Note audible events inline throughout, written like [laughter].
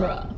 genre.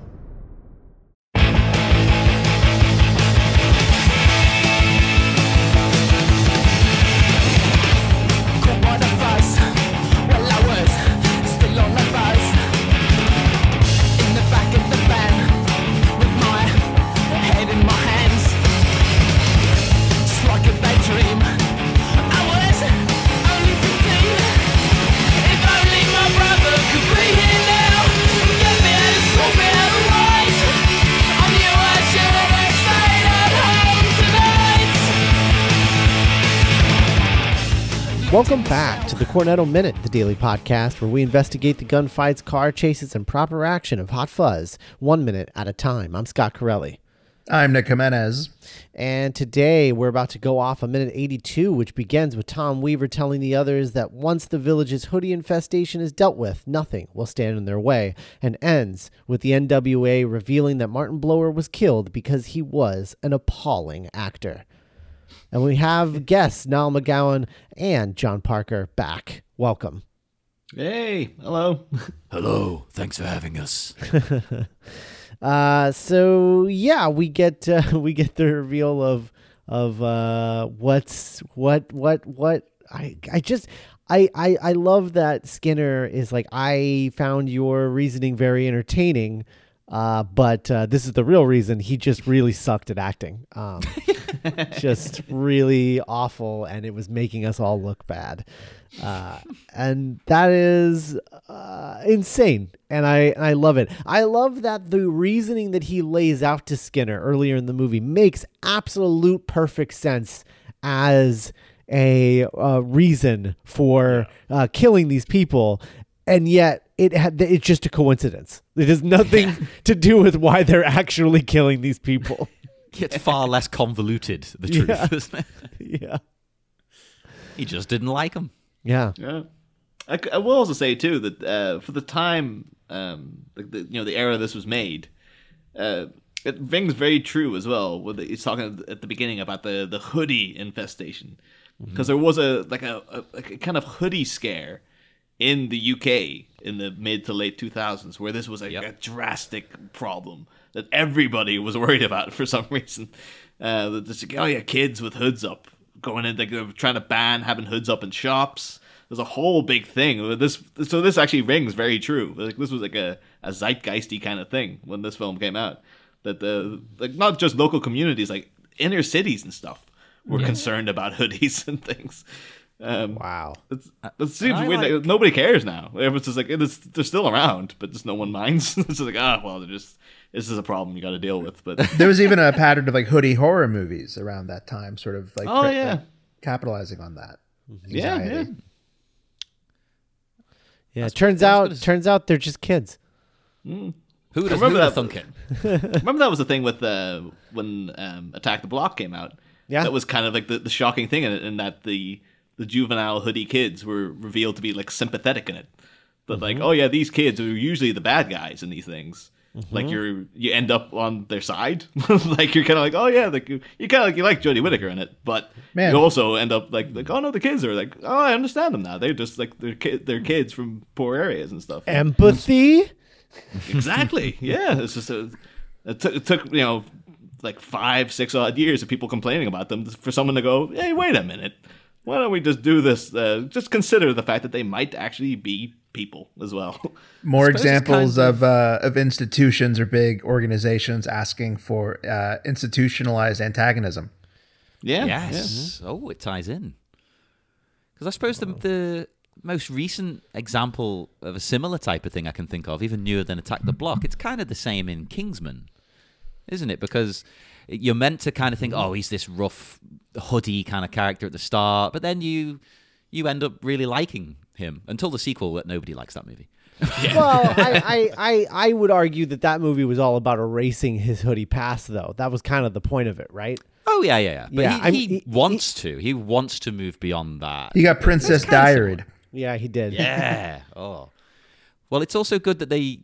Welcome back to the Cornetto Minute, the daily podcast where we investigate the gunfights, car chases, and proper action of Hot Fuzz, one minute at a time. I'm Scott Corelli. I'm Nick Jimenez. And today we're about to go off a minute 82, which begins with Tom Weaver telling the others that once the village's hoodie infestation is dealt with, nothing will stand in their way, and ends with the NWA revealing that Martin Blower was killed because he was an appalling actor. And we have guests Niall McGowan and Jon Parker back. Welcome. Hey, hello. [laughs] Hello. Thanks for having us. [laughs] uh, so yeah, we get uh, [laughs] we get the reveal of of uh, what's what what what I I just I, I I love that Skinner is like I found your reasoning very entertaining. Uh, but uh, this is the real reason he just really sucked at acting. Um, [laughs] just really awful, and it was making us all look bad. Uh, and that is uh, insane, and I and I love it. I love that the reasoning that he lays out to Skinner earlier in the movie makes absolute perfect sense as a uh, reason for uh, killing these people, and yet it had it's just a coincidence. It has nothing [laughs] to do with why they're actually killing these people. It's far less convoluted, the truth, Yeah. isn't it? [laughs] yeah. He just didn't like him. Yeah. Yeah, I, c- I will also say too that uh, for the time, um, like the, you know, the era this was made, uh, it rings very true as well. When he's talking at the beginning about the the hoodie infestation, because there was a like a, a like a kind of hoodie scare in the UK in the mid to late 2000s, where this was a, Yep. a drastic problem that everybody was worried about for some reason. Uh, that just like, oh yeah, kids with hoods up going in, like they were trying to ban having hoods up in shops. There's a whole big thing. This so this actually rings very true. Like this was like a, a zeitgeisty kind of thing when this film came out. That the like not just local communities, like inner cities and stuff, were concerned about hoodies [laughs] and things. Um, Wow. it's, it seems weird. like- nobody cares now. Everyone's just like it's, they're still around, but just no one minds. [laughs] it's just like ah, well, they're just this is a problem you got to deal with. But [laughs] There was even a pattern of like hoodie horror movies around that time, sort of like Oh, cri- yeah. like, capitalizing on that. yeah, anxiety. yeah. Yeah. it turns out good as- turns out they're just kids. Who would have remember that- thunk it? [laughs] Remember that was the thing with uh, when um, Attack the Block came out. Yeah. that was kind of like the, the shocking thing in it, in that the the juvenile hoodie kids were revealed to be like sympathetic in it. But like, mm-hmm. oh yeah, these kids are usually the bad guys in these things. Mm-hmm. Like you're you end up on their side. [laughs] like you're kind of like, oh yeah, like you, you kind of like you like Jodie Whittaker in it, but Man. you also end up like like oh no, the kids are like oh I understand them now. They're just like they're ki- they're kids from poor areas and stuff. Empathy. [laughs] Exactly. yeah. It's just a, it, took it took you know like five six odd years of people complaining about them for someone to go, hey, wait a minute, why don't we just do this? Uh, just consider the fact that they might actually be people as well. More examples kind of uh, of institutions or big organizations asking for uh, institutionalized antagonism. yeah. Yes. Oh, it ties in. Because I suppose the, the most recent example of a similar type of thing I can think of, even newer than Attack the Block, it's kind of the same in Kingsman, isn't it? Because you're meant to kind of think, mm-hmm. oh, he's this rough hoodie kind of character at the start, but then you you end up really liking him until the sequel that nobody likes that movie. [laughs] well, I, I, I, I would argue that that movie was all about erasing his hoodie past, though. That was kind of the point of it, right? Oh yeah, yeah, yeah. But Yeah, he, I he, mean, he- wants to. He wants to move beyond that. You got Princess kinda Diaried. Yeah, he did. Yeah. [laughs] oh. Well, it's also good that they.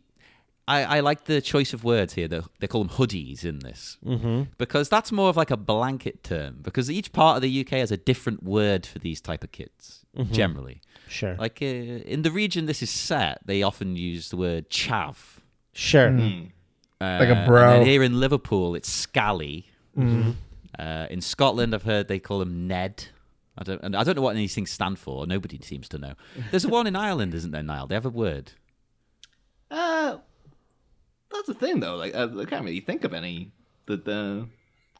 I, I like the choice of words here. They, they call them hoodies in this mm-hmm. because that's more of like a blanket term. Because each part of the UK has a different word for these type of kids. Generally, Sure. like uh, in the region this is set, they often use the word chav, Sure. Uh, Like a bro. then here in Liverpool, it's Scally. Uh, in Scotland, I've heard they call him Ned. I don't, and I don't know what these things stand for. Nobody seems to know. There's one in Ireland, isn't there, Niall? They have a word. Uh, that's the thing though. Like I, I can't really think of any. The the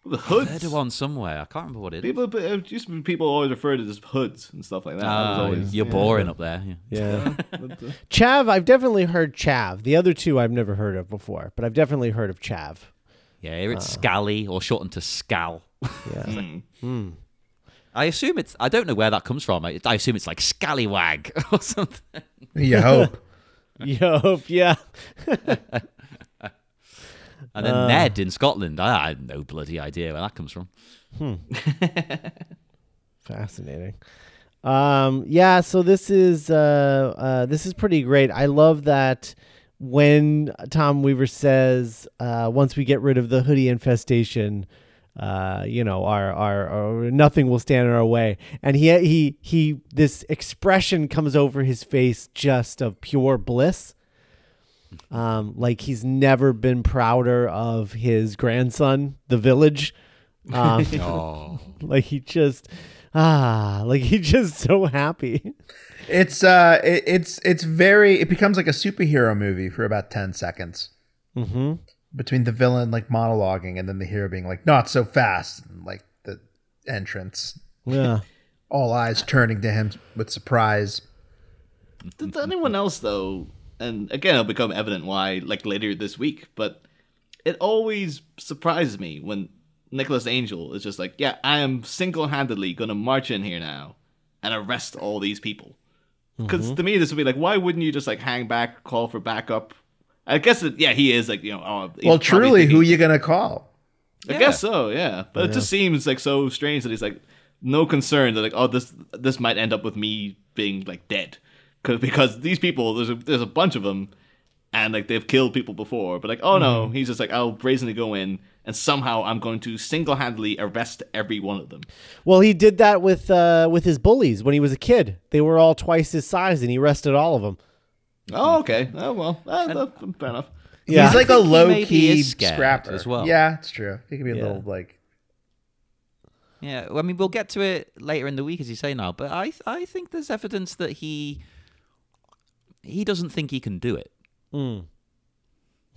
the I've heard of one somewhere. I can't remember what it is. People, it used to be people always refer to as hoods and stuff like that. That Ah, always- you're yeah. boring up there. Yeah. Yeah. [laughs] Uh, Chav, I've definitely heard Chav. The other two I've never heard of before, but I've definitely heard of Chav. Yeah, here it's Scally or shortened to Scal. Yeah. [laughs] mm. I assume it's. I don't know where that comes from. I, I assume it's like Scallywag [laughs] or something. You hope. Yup, yeah. And then Ned in Scotland. I, I have no bloody idea where that comes from. [laughs] Fascinating. Um, yeah, so this is uh, uh, this is pretty great. I love that when Tom Weaver says, uh, "Once we get rid of the hoodie infestation, uh, you know, our, our our nothing will stand in our way." And he he he, this expression comes over his face just of pure bliss. Um, like he's never been prouder of his grandson, the village. Um, [laughs] Oh, [laughs] like he just ah like he just so happy It's uh, it, it's it's very. It becomes like a superhero movie for about ten seconds mm-hmm. between the villain like monologuing and then the hero being like, "Not so fast," and like the entrance, yeah all eyes turning to him with surprise. Does anyone else though? And again, it'll become evident why, like later this week. But it always surprises me when Nicholas Angel is just like, "Yeah, I am single-handedly going to march in here now and arrest all these people." Because mm-hmm. to me, this would be like, why wouldn't you just like hang back, call for backup? I guess, it, yeah, he is like, you know, oh, well, truly, who thinking- you gonna call? I guess so, yeah. But it just seems like so strange that he's like no concern that like oh this this might end up with me being like dead 'Cause- because these people there's a there's a bunch of them and like they've killed people before but like oh no he's just like I'll brazenly go in and somehow I'm going to single-handedly arrest every one of them. well he did that with uh with his bullies when he was a kid they were all twice his size and he arrested all of them Oh okay. Oh well, uh, uh, fair enough. yeah He's like a think he low key is scrapper as well. Yeah, it's true. He could be a Yeah. little like yeah. Well, I mean, we'll get to it later in the week, as you say now. But I, I think there's evidence that he, he doesn't think he can do it. Mm.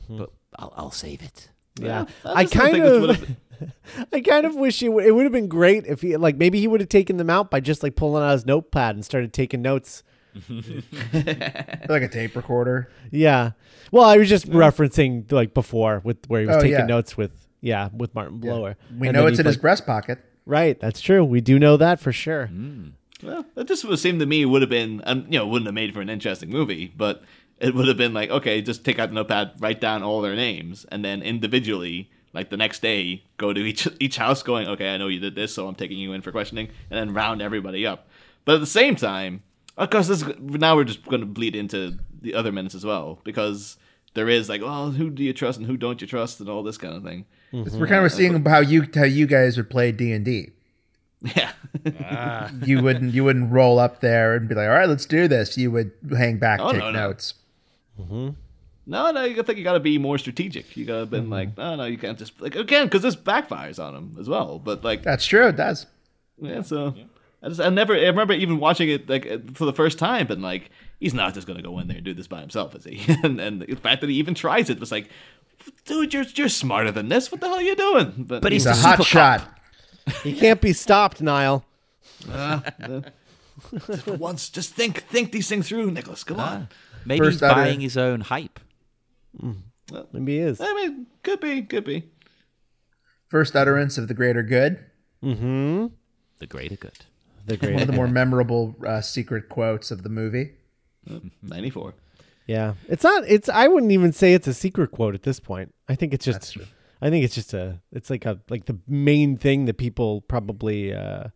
But I'll, I'll save it. yeah I i kind of [laughs] i kind of wish it, w- it would have been great if he like maybe he would have taken them out by just like pulling out his notepad and started taking notes [laughs] [laughs] like a tape recorder. yeah well i was just referencing like before with where he was Oh, taking yeah. notes with yeah with martin blower We And know it's he, in his breast pocket. right that's true we do know that for sure Well, that just would seem to me would have been, um, you know, wouldn't have made for an interesting movie, but it would have been like, okay, just take out the notepad, write down all their names, and then individually, like the next day, go to each [laughs] each house, going, okay, I know you did this, so I'm taking you in for questioning, and then round everybody up. But at the same time, of course, this now we're just going to bleed into the other minutes as well, because there is like, well, who do you trust and who don't you trust, and all this kind of thing. We're kind of seeing how you how you guys would play D and D. Yeah. Ah. You wouldn't you wouldn't roll up there and be like, all right, let's do this. You would hang back, Oh, take no, no. notes. Mm-hmm. No, no, you think you got to be more strategic. You got to been mm-hmm. like, no, no, you can't just like again because this backfires on him as well. But like, That's true. It does. yeah, so I just I never I remember even watching it like for the first time, and like he's not just gonna go in there and do this by himself, is he? [laughs] and and the fact that he even tries it was like, dude, you're you're smarter than this. What the hell are you doing? But, But He's He's a hot super shot. He can't be stopped niall uh, just once, just think think these things through, Nicholas. Come on. Maybe First he's utter- buying his own hype. maybe he is I mean, could be, could be. First utterance of the greater good. mm-hmm The greater good. the One of the more memorable uh, secret quotes of the movie. Ninety four. Yeah, it's not. It's. I wouldn't even say it's a secret quote at this point. I think it's just. I think it's just a. It's like a like the main thing that people probably uh,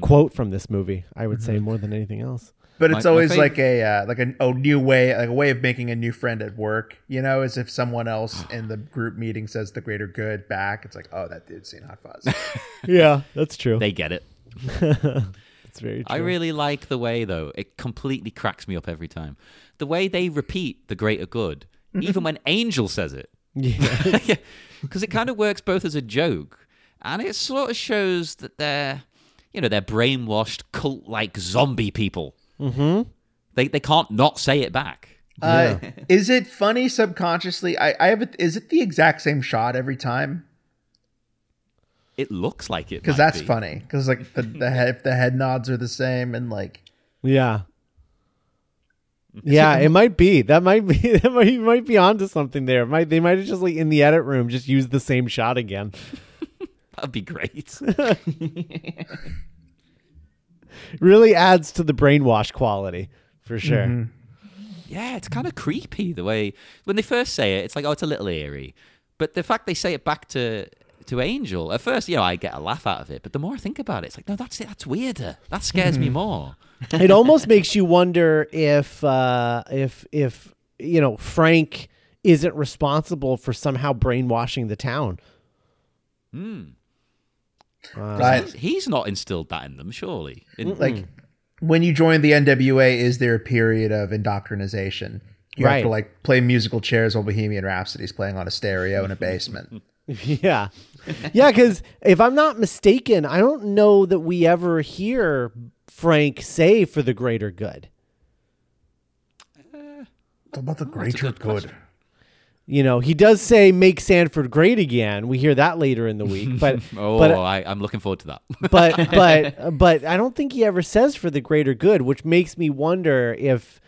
quote from this movie. I would say more than anything else. But it's my always fav- like a uh, like a, a new way, like a way of making a new friend at work. You know, as if someone else [sighs] in the group meeting says the greater good back. It's like, oh, that dude's seen Hot Fuzz. [laughs] Yeah, that's true. They get it. [laughs] That's very true. I really like the way, though, it completely cracks me up every time. The way they repeat the greater good even when Angel says it. Yeah. [laughs] because it kind of works both as a joke and it sort of shows that they're you know they're brainwashed cult like zombie people mm-hmm. they, they can't not say it back Uh, is it funny subconsciously? I, I have it. Is it the exact same shot every time? it looks like it Because that's be. funny. Because like the the [laughs] head the head nods are the same and like Yeah. Yeah, it [laughs] might be. That might be. [laughs] That might you might be onto something there. Might they might have just like in the edit room just used the same shot again. [laughs] that'd be great Really adds to the brainwash quality for sure. Mm-hmm. yeah it's kind of creepy the way when they first say it it's like oh it's a little eerie but the fact they say it back to to angel at first you know i get a laugh out of it but the more i think about it it's like no that's it. that's weirder that scares me mm-hmm. more [laughs] it almost makes you wonder if uh, if if you know Frank isn't responsible for somehow brainwashing the town. Hmm. Uh, right. he's, he's not instilled that in them surely In- mm, like hmm. when you join the NWA, is there a period of indoctrination? You have to Right. like play musical chairs while Bohemian Rhapsody's playing on a stereo in a basement. [laughs] [laughs] Yeah. Yeah, because if I'm not mistaken, I don't know that we ever hear Frank say for the greater good. What about the oh, greater good? You know, he does say make Sanford great again. We hear that later in the week. But [laughs] oh but uh, I, i'm looking forward to that [laughs] but but but I don't think he ever says for the greater good, which makes me wonder if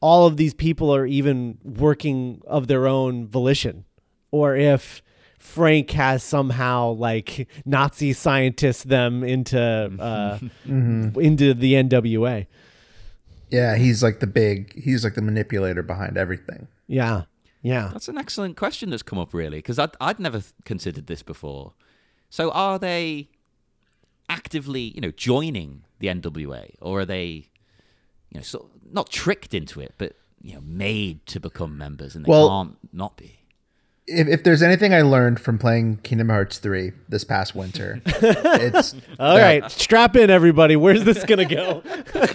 all of these people are even working of their own volition, or if Frank has somehow like Nazi scientists them into [laughs] uh, into the NWA. Yeah, he's like the big. He's like the manipulator behind everything. Yeah, yeah. That's an excellent question that's come up, really, because I'd, I'd never considered this before. So, are they actively, you know, joining the NWA, or are they, you know, sort not tricked into it, but you know, made to become members, and they Well- can't not be? If, if there's anything I learned from playing Kingdom Hearts 3 this past winter, [laughs] it's All that, right, strap in, everybody. Where's this gonna go? [laughs]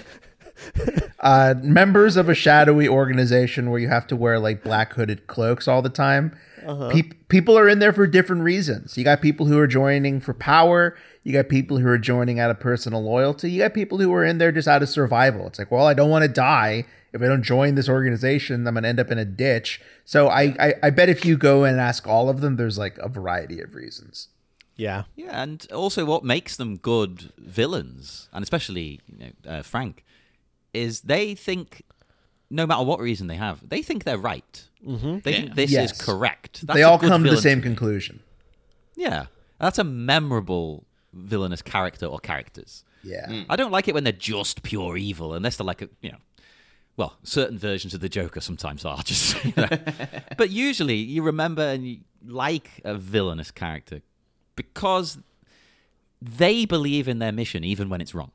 [laughs] uh, members of a shadowy organization where you have to wear like black hooded cloaks all the time. Peop people are in there for different reasons. You got people who are joining for power. You got people who are joining out of personal loyalty. You got people who are in there just out of survival. It's like, well, I don't want to die. If I don't join this organization, I'm gonna end up in a ditch. So I, I, I bet if you go and ask all of them, there's like a variety of reasons. yeah, Yeah, and also what makes them good villains, and especially you know, uh, Frank, is they think, no matter what reason they have, they think they're right. Mm-hmm. They think this Yes. is correct. That's they all come to the same me. conclusion. Yeah, that's a memorable villainous character or characters. Yeah. I don't like it when they're just pure evil, unless they're like a you know, well, certain versions of the Joker sometimes are [laughs] just. You know. but usually, you remember and you like a villainous character because they believe in their mission even when it's wrong.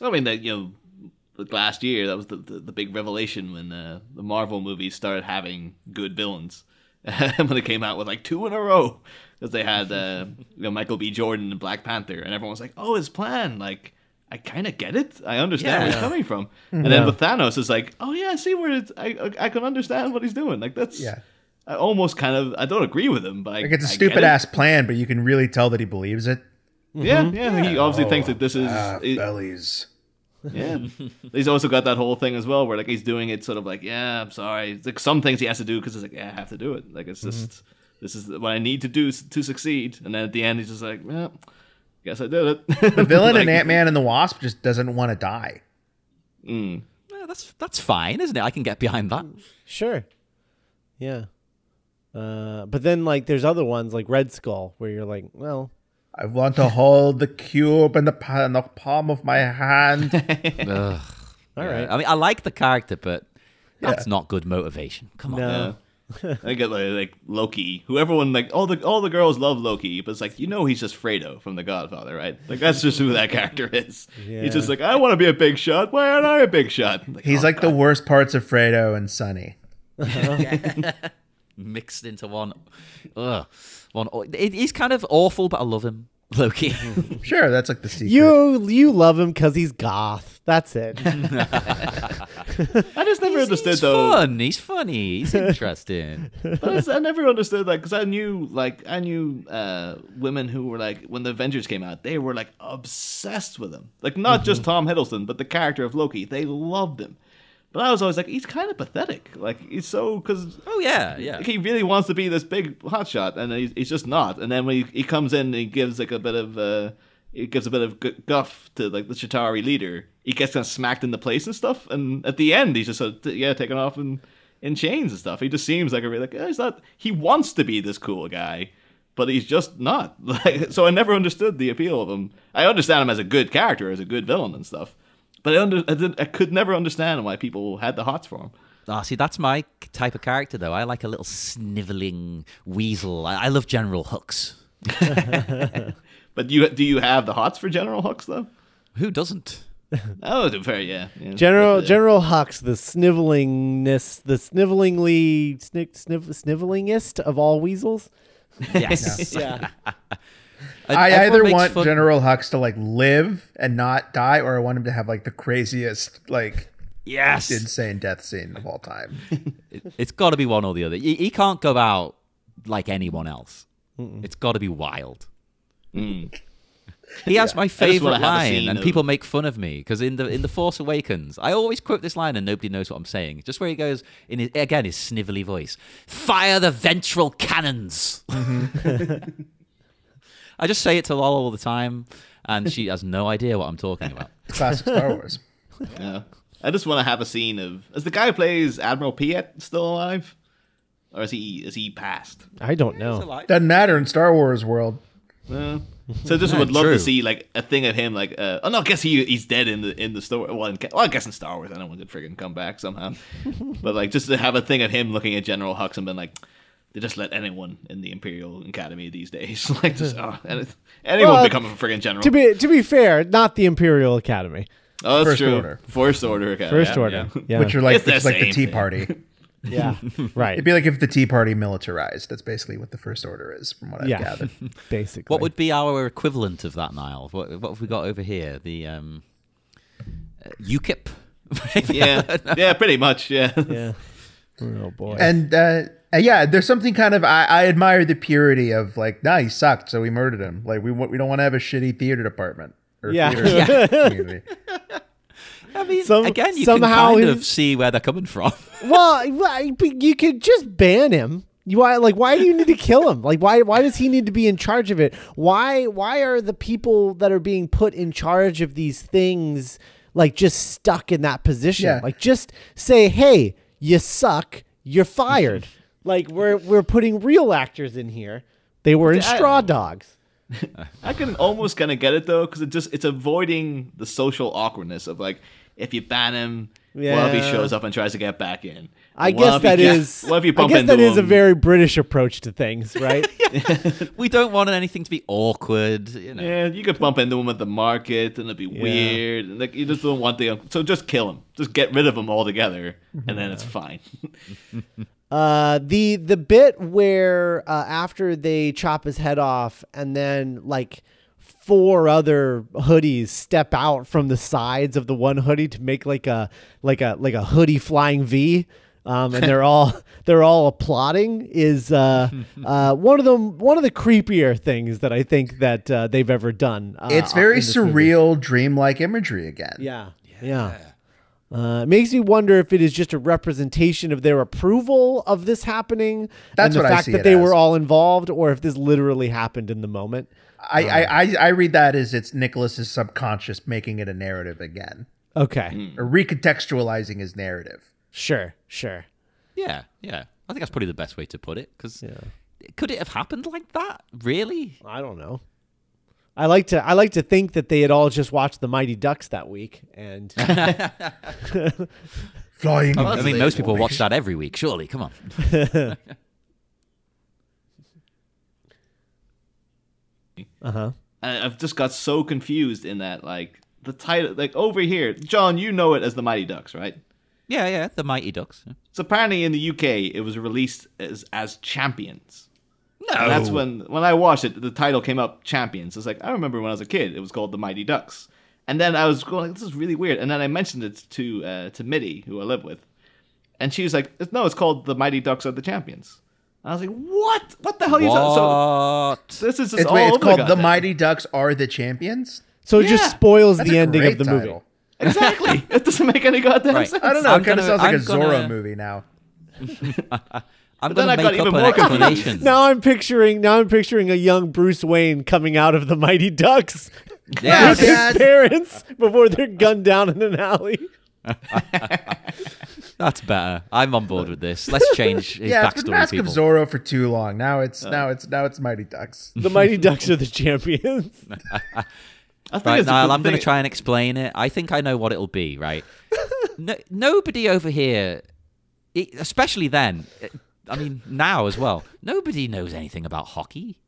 I mean, that you know, like last year that was the the, the big revelation when uh, the Marvel movies started having good villains. [laughs] when they came out with like two in a row, because they had uh, you know Michael B. Jordan and Black Panther, and everyone was like, "Oh, his plan!" Like, I kind of get it. I understand where he's coming from. And then with Thanos, it's like, "Oh yeah, I see where it's. I I I can understand what he's doing." Like that's Yeah. I almost kind of I don't agree with him, but I, Like it's a I get stupid it. ass plan, but you can really tell that he believes it. Yeah, yeah. He obviously thinks that this is. Ah, it- bellies. Yeah. [laughs] he's also got that whole thing as well where like he's doing it sort of like, yeah, I'm sorry. It's like some things he has to do because it's like, yeah, I have to do it. Like it's just this is what I need to do to succeed. And then at the end he's just like, well, guess I did it. The [laughs] villain in Ant Man and the Wasp just doesn't want to die. mm. Yeah, that's that's fine, isn't it? I can get behind that. Sure. Yeah. Uh, but then like there's other ones like Red Skull where you're like, well, I want to hold the cube in the, in the palm of my hand. [laughs] Ugh. all Yeah. right. I mean, I like the character, but that's not good motivation. Come on. No. I get like, like Loki, who everyone like all the all the girls love Loki, but it's like you know he's just Fredo from The Godfather, right? Like that's just who that character is. Yeah. He's just like I want to be a big shot. Why aren't I a big shot? Like, He's oh, like the worst parts of Fredo and Sonny. [laughs] Mixed into one. Ugh. One. It, he's kind of awful, but I love him. Loki. [laughs] Sure, that's like the secret. You you love him because he's goth. That's it. [laughs] I just never he's, understood he's though. fun. He's funny. He's [laughs] interesting. But I, just- I never understood like because I knew like I knew uh, women who were like when the Avengers came out they were like obsessed with him like not just Tom Hiddleston but the character of Loki they loved him. But I was always like he's kind of pathetic like he's so because oh yeah, yeah. he really wants to be this big hotshot and he's, he's just not. And then when he, he comes in and he gives like a bit of uh, he gives a bit of guff to like the Chitauri leader. He gets kind of smacked into place and stuff. And at the end he's just sort of, yeah taken off in in chains and stuff. He just seems like a really like he's not. He wants to be this cool guy. But he's just not. [laughs] Like, so I never understood the appeal of him. I understand him as a good character, as a good villain and stuff. But I, under, I, did, I could never understand why people had the hots for him. Ah, see, that's my type of character, though. I like a little sniveling weasel. I, I love General Hux. [laughs] But you do you have the hots for General Hux though? Who doesn't? [laughs] Oh, to fair, yeah. yeah. General But, uh, General Hux, the snivelingness, the snivelingly sniv, sniv, snivelingest of all weasels. Yes. [laughs] Yeah. I Everyone either want fun- General Hux to like live and not die, or I want him to have like the craziest, like Yes. insane death scene of all time. [laughs] It, has got to be one or the other. He, he can't go out like anyone else. It's got to be wild. He has my favorite line, and of- people make fun of me because in the in the Force Awakens, I always quote this line, and nobody knows what I'm saying. Just where he goes in his, again his snivelly voice, "Fire the ventral cannons." [laughs] I just say it to Lol all the time, and she has no idea what I'm talking about. [laughs] Classic Star Wars. Yeah. I just want to have a scene of is the guy who plays Admiral Piet still alive, or is he is he passed? I don't know. Doesn't matter in Star Wars world. Uh, so I just would love True. to see like a thing of him like uh, oh no I guess he he's dead in the in the story well, in, well I guess in Star Wars I know one could friggin' come back somehow [laughs] but like just to have a thing of him looking at General Hux and being like they just let anyone in the Imperial Academy these days [laughs] like just oh, and anyone Well, become a friggin' general To be to be fair, not the Imperial Academy. oh that's First true Order. First Order Academy First yeah, Order. yeah. Yeah. Which are like It's the it's like the Tea thing. Party. [laughs] yeah. Right. It'd be like if the Tea Party militarized. That's basically what the First Order is, from what I've yeah. gathered. [laughs] Basically. What would be our equivalent of that, Niall? What, what have we got over here? The um, uh, UKIP. yeah yeah pretty much yeah Yeah. Oh boy. And uh, yeah, there's something kind of I, I admire the purity of like, nah, he sucked, so we murdered him. Like we we don't want to have a shitty theater department or Yeah. theater [laughs] community. I mean, Some- again, you somehow can kind of see where they're coming from. [laughs] well, but you could just ban him. You why like why do you need to kill him? Like why why does he need to be in charge of it? Why why are the people that are being put in charge of these things like just stuck in that position? Yeah. Like just say, "Hey, you suck. You're fired." Like we're we're putting real actors in here. They were in I- uh, Straw Dogs. I can almost kind of get it though, because it just it's avoiding the social awkwardness of like if you ban him, what if he shows up and tries to get back in? I What guess if he that just- is. What if you I guess into that is a very British approach to things, right? [laughs] [laughs] we don't want anything to be awkward. You know. Yeah, you could bump into him at the market and it'd be weird. And like you just don't want the so just kill him, just get rid of him altogether, and then it's fine. [laughs] Uh, the the bit where uh, after they chop his head off and then like four other hoodies step out from the sides of the one hoodie to make like a like a like a hoodie flying V. Um, and they're all [laughs] they're all applauding is uh, [laughs] uh, one of them one of the creepier things that I think that uh, they've ever done. Uh, It's very this movie. surreal, dreamlike imagery again. Yeah. Yeah. Uh, it makes me wonder if it is just a representation of their approval of this happening That's and the what I fact see that they as. were all involved, or if this literally happened in the moment. I, I, I, I read that as it's Nicholas's subconscious making it a narrative again, Okay, or recontextualizing his narrative. sure, sure. Yeah, yeah. I think that's probably the best way to put it. Because yeah. could it have happened like that? Really? I don't know. I like to I like to think that they had all just watched the Mighty Ducks that week, and [laughs] Flying. I mean, most people watch that every week. Surely, come on. [laughs] uh huh. And I've just got so confused in that like the title like over here, Jon, you know it as the Mighty Ducks, right? Yeah, yeah. The Mighty Ducks. So apparently in the UK it was released as as Champions. And that's when when I watched it, the title came up, Champions. It's like I remember when I was a kid, it was called the Mighty Ducks. And then I was going, this is really weird. And then I mentioned it to uh, to Mitty, who I live with, and she was like, "No, it's called the Mighty Ducks are the champions." And I was like, "What? What the hell?" You so this is just It's, all wait, it's called The goddamn- Mighty Ducks Are the Champions. So it Yeah. just spoils That's the ending of the movie. Exactly. [laughs] it doesn't make any goddamn Right. sense. I don't know. I'm it kind of gonna- sounds like a I'm Zorro gonna- movie now. [laughs] I'm then going I to got make up even an more confused. explanation. Now I'm picturing now I'm picturing a young Bruce Wayne coming out of the Mighty Ducks Yeah, with his parents before they're gunned down in an alley. [laughs] that's better. I'm on board with this. Let's change his Yeah, it's been backstory, Mask people. of Zorro for too long. Now it's uh. now it's now it's Mighty Ducks. [laughs] The Mighty Ducks are the [laughs] champions. I think right, Niall, I'm going to try and explain it. I think I know what it'll be, right? no, nobody over here, especially then, it- I mean, now as well, nobody knows anything about hockey.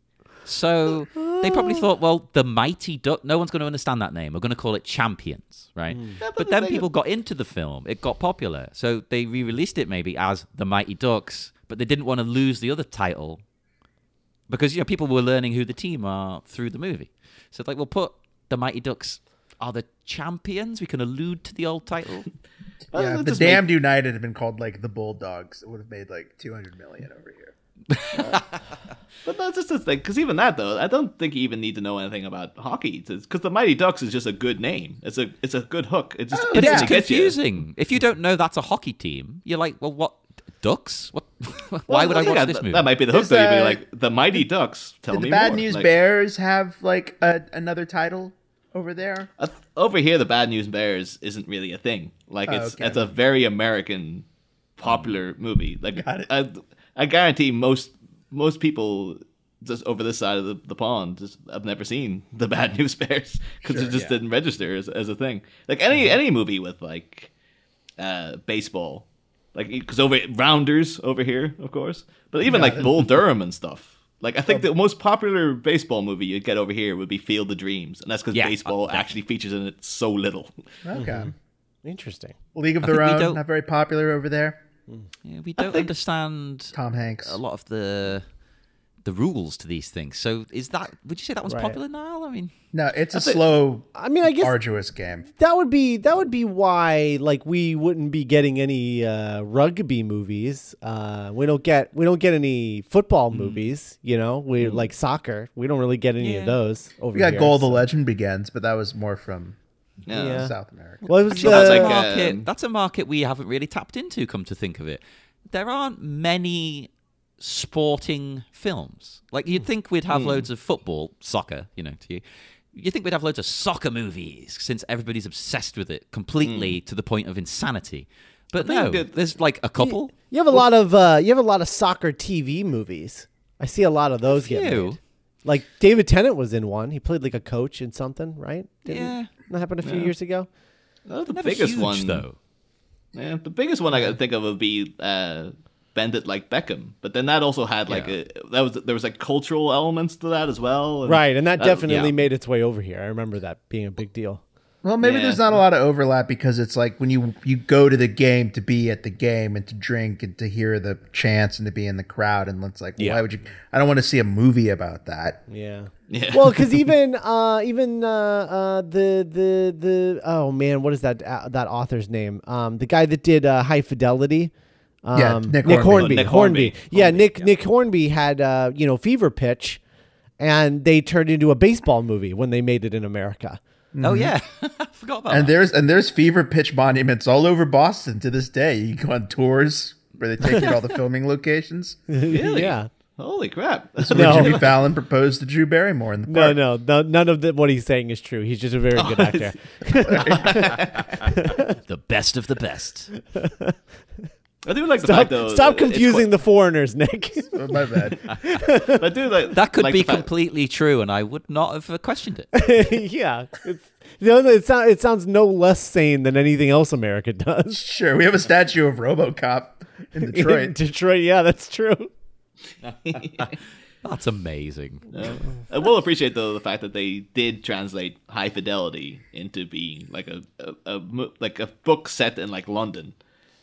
So they probably oh. thought, well, the Mighty Duck, no one's going to understand that name. We're going to call it Champions, right? Hmm. but but then thing- people got into the film. It got popular. So they re released it maybe as the Mighty Ducks, but they didn't want to lose the other title because you know people were learning who the team are through the movie. So it's like we'll put the Mighty Ducks are the champions. We can allude to the old title. [laughs] Yeah, if the just make- Damned United had been called like the Bulldogs, it would have made like 200 million over here. [laughs] But that's just the thing, because even that though, I don't think you even need to know anything about hockey, because the Mighty Ducks is just a good name. It's a it's a good hook. It just But it's instantly gets you. confusing. If you don't know that's a hockey team, you're like, well, what ducks? What? [laughs] Why Well, would I yeah, watch this movie? That might be the hook Is, though. You'd be like the Mighty Ducks. Tell Did me the Bad more. News Like, Bears have like a, another title over there? uh, over here, the Bad News Bears isn't really a thing. Like Oh, it's okay. it's a very American, popular movie. Like Got it. I, I guarantee most most people just over this side of the, the pond just have never seen the [laughs] Bad News Bears because Sure, it just yeah. didn't register as, as a thing. Like any any movie with like uh, baseball, like because over Rounders over here, of course, but even like Bull Durham and stuff. Like I think the most popular baseball movie you'd get over here would be Field of Dreams, and that's because Yeah, baseball uh, actually features in it so little. Okay. Interesting. League of I Their think we Own, don't- not very popular over there. Yeah, we don't understand Tom Hanks. a lot of the the rules to these things. So is that? Would you say that was Right. popular, Niall? I mean, No, it's a slow, I mean, I guess arduous game. that would be that would be why like we wouldn't be getting any uh, rugby movies. Uh, we don't get we don't get any football movies. You know, we like soccer. We don't really get any Yeah. of those over We got here. Goal the Legend Begins, but that was more from Yeah. Yeah. South America. Well, it was Actually, the, that's, like, a uh, market, um, that's a market we haven't really tapped into. Come to think of it, there aren't many sporting films. Like you'd think we'd Hmm. have loads of football, soccer. You know, to you, you think we'd have loads of soccer movies since everybody's obsessed with it completely to the point of insanity. But no, that- there's like a couple. you have a lot of uh, you have a lot of soccer TV movies. I see a lot of those get few. made. Like David Tennant was in one. He played like a coach in something, right? Didn't Yeah. that happened a few years ago. Uh, the Never biggest huge one though. Yeah, the biggest one I can think of would be uh, "Bend It Like Beckham," but then that also had like Yeah. a that was there was like cultural elements to that as well. and Right, and that that- definitely yeah. made its way over here. I remember that being a big deal. Well, maybe Yeah. there's not a lot of overlap because it's like when you you go to the game to be at the game and to drink and to hear the chants and to be in the crowd and it's like Yeah. why would you? I don't want to see a movie about that. Yeah. Yeah. Well, because [laughs] even uh, even uh, uh, the the the oh man, what is that uh, that author's name? Um, the guy that did uh, High Fidelity. Um, Yeah, Nick Nick Hornby. Hornby. Nick Hornby. Hornby. Yeah, Hornby, Nick yeah. Nick Hornby had uh, you know Fever Pitch, and they turned into a baseball movie when they made it in America. Oh yeah, [laughs] I forgot about And that. there's and there's fever pitch monuments all over Boston to this day. You go on tours where they take you to all the [laughs] filming locations. Really? yeah. Holy crap! Where No. Jimmy Fallon proposed to Drew Barrymore in the No, park. no, no, none of the, what he's saying is true. He's just a very good actor. [laughs] the best of the best. I do like the Stop, fact though. stop that it's confusing the foreigners, Nick. [laughs] Oh, my bad. [laughs] I do like That could like be the fact- completely true, and I would not have uh, questioned it. [laughs] yeah. It's, you know, it, sound, it sounds no less sane than anything else America does. Sure, we have a statue of RoboCop in In Detroit. Detroit, yeah, that's true. That's amazing. I will appreciate though the fact that they did translate High Fidelity into being like a, a, a like a book set in like London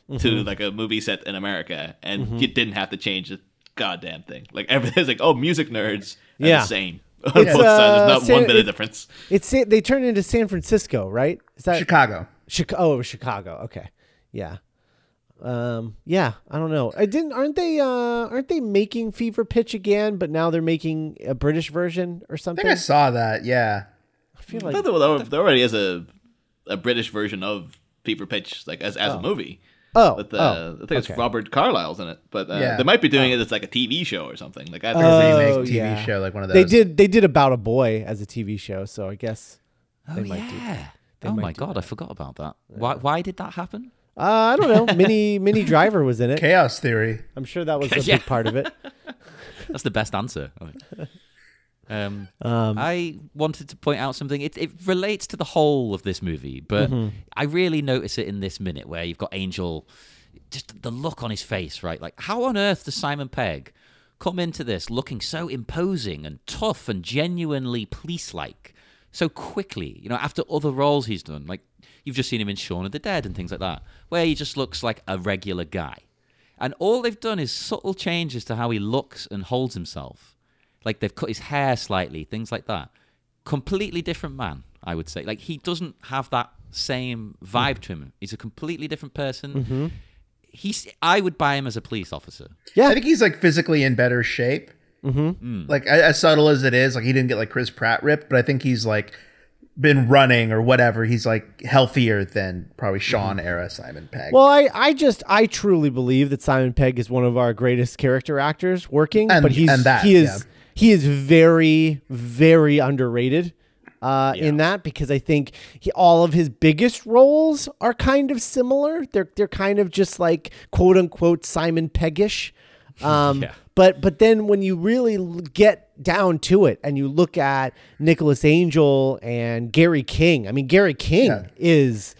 to Mm-hmm. like a movie set in America, and you didn't have to change it goddamn thing. Like everything's like, oh, music nerds, are Yeah. the same. On both It's, sides, uh, there's not San- one bit it- of difference. It's they turned into San Francisco, right? Is that Chicago. Chicago? Oh, it was Chicago. Okay, yeah, um, yeah. I don't know. I didn't. Aren't they? Uh, aren't they making Fever Pitch again? But now they're making a British version or I something. think I saw that. Yeah. I feel like thought there, there, there already is a a British version of Fever Pitch, like as, as a movie. Oh, With, uh, oh, I think it's. Robert Carlyle's in it, but uh, Yeah. they might be doing it as like a TV show or something. Like I think Oh, Remake TV yeah. show, like one of those. They did. They did about a boy as a TV show, so I guess. Oh They might do- yeah. they oh might my do god, I forgot about that. Why? Why did that happen? Uh, I don't know. Mini [laughs] Minnie Driver was in it. Chaos Theory. I'm sure that was [laughs] a Yeah. big part of it. [laughs] That's the best answer. Um, Um, I wanted to point out something. It, it relates to the whole of this movie, but Mm-hmm. I really notice it in this minute where you've got Angel, just the look on his face, right? Like, how on earth does Simon Pegg come into this looking so imposing and tough and genuinely police like so quickly? You know, after other roles he's done, like you've just seen him in Shaun of the Dead and things like that, where he just looks like a regular guy. And all they've done is subtle changes to how he looks and holds himself. Like they've cut his hair slightly, things like that. Completely different man, I would say. Like he doesn't have that same vibe to him. He's a completely different person. Mm-hmm. He's I would buy him as a police officer. Yeah. I think he's like physically in better shape. Mm-hmm. Mm. Like as subtle as it is, like he didn't get like Chris Pratt ripped, but I think he's like been running or whatever. He's like healthier than probably mm-hmm. Shaun era Simon Pegg. Well, I, I just I truly believe that Simon Pegg is one of our greatest character actors working, And- but he's and that, he is yeah. He is very very underrated uh, in that because I think he, all of his biggest roles are kind of similar. They're they're kind of just like quote unquote Simon Peggish. [laughs] Um, Yeah. But but then when you really get down to it and you look at Nicholas Angel and Gary King, I mean Gary King Yeah. is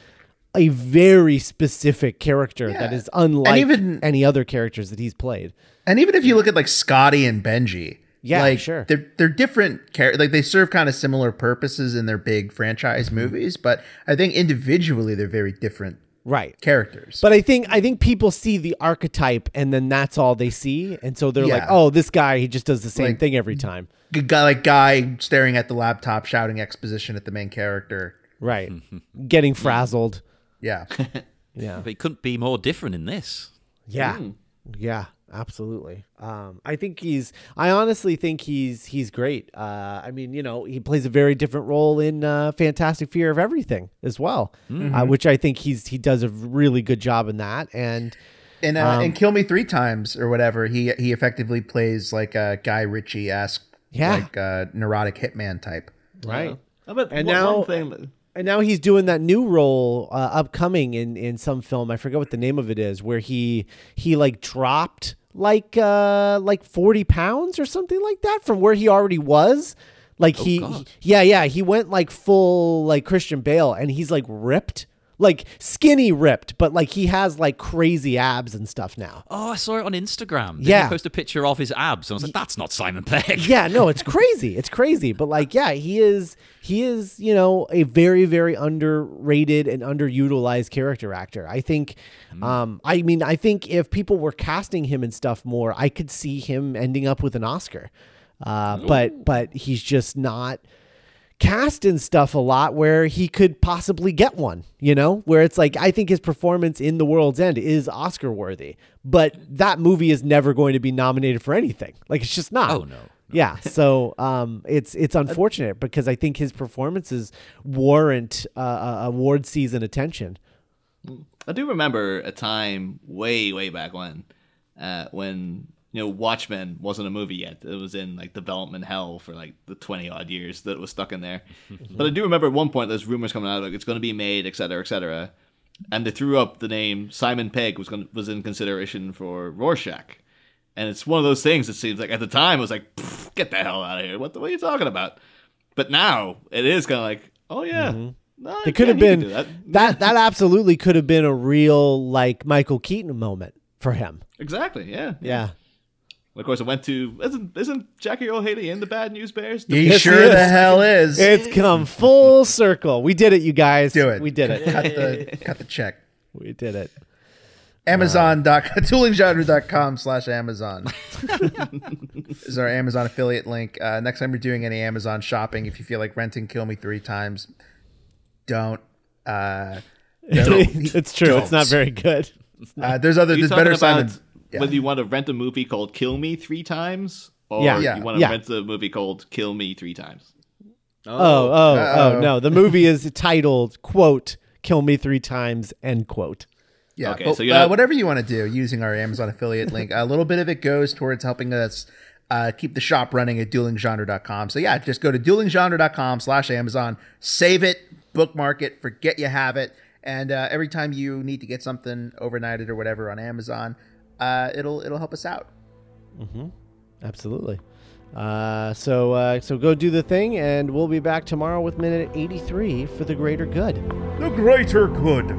a very specific character that Yeah. is unlike even- any other characters that he's played. and even if you look at like Scotty and Benji, Yeah, like sure. they're they're different. characters. like they serve kind of similar purposes in their big franchise Mm-hmm. movies, but I think individually they're very different Right. characters. But I think I think people see the archetype and then that's all they see, and so they're like, "Oh, this guy he just does the same Like- thing every time." G- guy like guy staring at the laptop, shouting exposition at the main character. Right. [laughs] Getting frazzled. Yeah. [laughs] Yeah. But he couldn't be more different in this. Yeah. Yeah, absolutely. Um, I think he's I honestly think he's he's great. Uh, I mean, you know, he plays a very different role in uh, Fantastic Fear of Everything as well, uh, which I think he's he does a really good job in that. And And uh, and Kill Me Three Times or whatever, he he effectively plays like a Guy Ritchie esque, Yeah. like uh, neurotic hitman type. right. I bet And one, now- one thing that- And now he's doing that new role uh, upcoming in in some film. I forget what the name of it is, where he he like dropped like uh like forty pounds or something like that from where he already was. Like he, God. yeah, yeah, he went like full like Christian Bale, and he's like ripped, like skinny ripped, but like he has like crazy abs and stuff now. Oh, I saw it on Instagram. Didn't Yeah. He post a picture of his abs. And I was like, that's not Simon Pegg. yeah, no, it's crazy. It's crazy. But like, yeah, he is he is, you know, a very, very underrated and underutilized character actor. I think um I mean, I think if people were casting him and stuff more, I could see him ending up with an Oscar. Uh but but he's just not cast in stuff a lot where he could possibly get one, you know, where it's like I think his performance in The World's End is Oscar worthy, but that movie is never going to be nominated for anything. Like it's just not. Oh, no. Yeah, so um, it's it's unfortunate because I think his performances warrant uh, award season attention. I do remember a time way, way back when, uh, when you know Watchmen wasn't a movie yet. It was in like development hell for like the twenty odd years that it was stuck in there. [laughs] but I do remember at one point there's rumors coming out like it's going to be made, et cetera, et cetera, and they threw up the name Simon Pegg was going was in consideration for Rorschach. And it's one of those things. It seems like at the time it was like, get the hell out of here! What the what are you talking about? But now it is kind of like, oh yeah, mm-hmm. no, It could have been that. that that absolutely could have been a real like Michael Keaton moment for him. Exactly. Yeah. Yeah. Of course, it went to isn't isn't Jackie Earle Haley in the Bad News Bears? He sure he the hell is. It's come full circle. We did it, you guys. Do it. We did it. cut the [laughs] cut the check. We did it. Amazon.com, [laughs] toolinggenre.com slash Amazon [laughs] is our Amazon affiliate link. Uh, next time you're doing any Amazon shopping, if you feel like renting Kill Me Three Times, don't. Uh, don't. it's true. It's not very good. Uh, there's other, there's better talking about Simon. Yeah. whether you want to rent a movie called Kill Me three times, or Yeah. Yeah. you want to Yeah. rent a movie called Kill Me three times. Oh, oh, oh, Uh-oh. no. The movie is titled, quote, Kill Me Three Times, end quote. Yeah, Okay, but, so you're uh, whatever you want to do using our Amazon affiliate link, a little bit of it goes towards helping us uh, keep the shop running at duelinggenre.com. So yeah, just go to duelinggenre.com slash Amazon, save it, bookmark it, forget you have it, and uh, every time you need to get something overnighted or whatever on Amazon, uh, it'll it'll help us out. Mm-hmm. Absolutely. Uh, so, uh, so go do the thing, and we'll be back tomorrow with minute 83 for the greater good. The greater good.